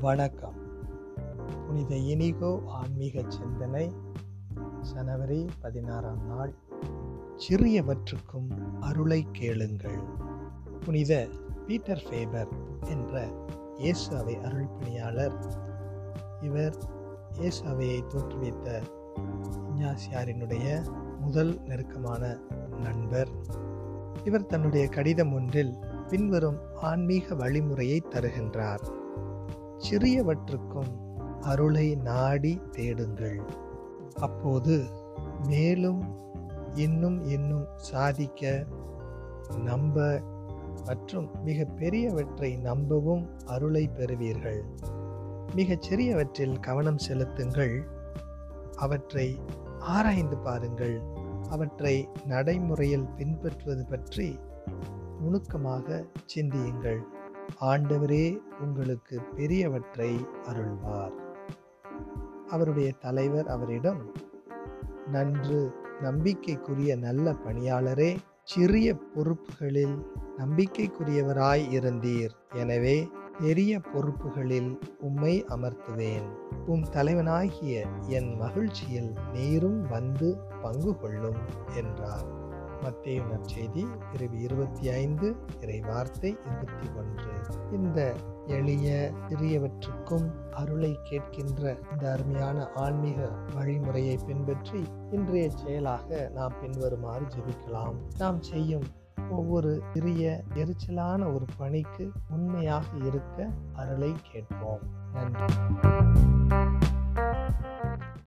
வணக்கம். புனித இனிகோ ஆன்மீக சிந்தனை ஜனவரி பதினாறாம் நாள். சிறியவற்றுக்கும் அருளை கேளுங்கள். புனித பீட்டர் ஃபேபர் என்ற இயேசு அவை அருள்பணியாளர் இவர் இயேசு அவையை தோற்றுவித்த இஞ்ஞாசியாரினுடைய முதல் நெருக்கமான நண்பர். இவர் தன்னுடைய கடிதம் ஒன்றில் பின்வரும் ஆன்மீக வழிமுறையை தருகின்றார். சிறியவற்றுக்கும் அருளை நாடி தேடுங்கள். அப்போது மேலும் இன்னும் இன்னும் சாதிக்க நம்ப மற்றும் மிக பெரியவற்றை நம்பவும் அருளை பெறுவீர்கள். மிகச் சிறியவற்றில் கவனம் செலுத்துங்கள். அவற்றை ஆராய்ந்து பாருங்கள். அவற்றை நடைமுறையில் பின்பற்றுவது பற்றி நுணுக்கமாக சிந்தியுங்கள். ஆண்டவரே உங்களுக்கு பெரியவற்றை அருள்வார். அவருடைய தலைவர் அவரிடம் நன்று நம்பிக்கைக்குரிய நல்ல பணியாளரே சிறிய பொறுப்புகளில் நம்பிக்கைக்குரியவராய் இருந்தீர். எனவே பெரிய பொறுப்புகளில் உம்மை அமர்த்துவேன். உம் தலைவனாகிய என் மகிழ்ச்சியில் நீரும் வந்து பங்கு கொள்ளும் என்றார். மத்திய நற்செய்தி பிரிவு இருபத்தி ஐந்து இறை வார்த்தை இருபத்தி ஒன்று. இந்த எளிய சிறியவற்றுக்கும் அருளை கேட்கின்ற இந்த அருமையான ஆன்மீக வழிமுறையை பின்பற்றி இன்றைய செயலாக நாம் பின்வருமாறு ஜெபிக்கலாம். நாம் செய்யும் ஒவ்வொரு சிறிய எரிச்சலான ஒரு பணிக்கு உண்மையாக இருக்க அருளை கேட்போம். நன்றி.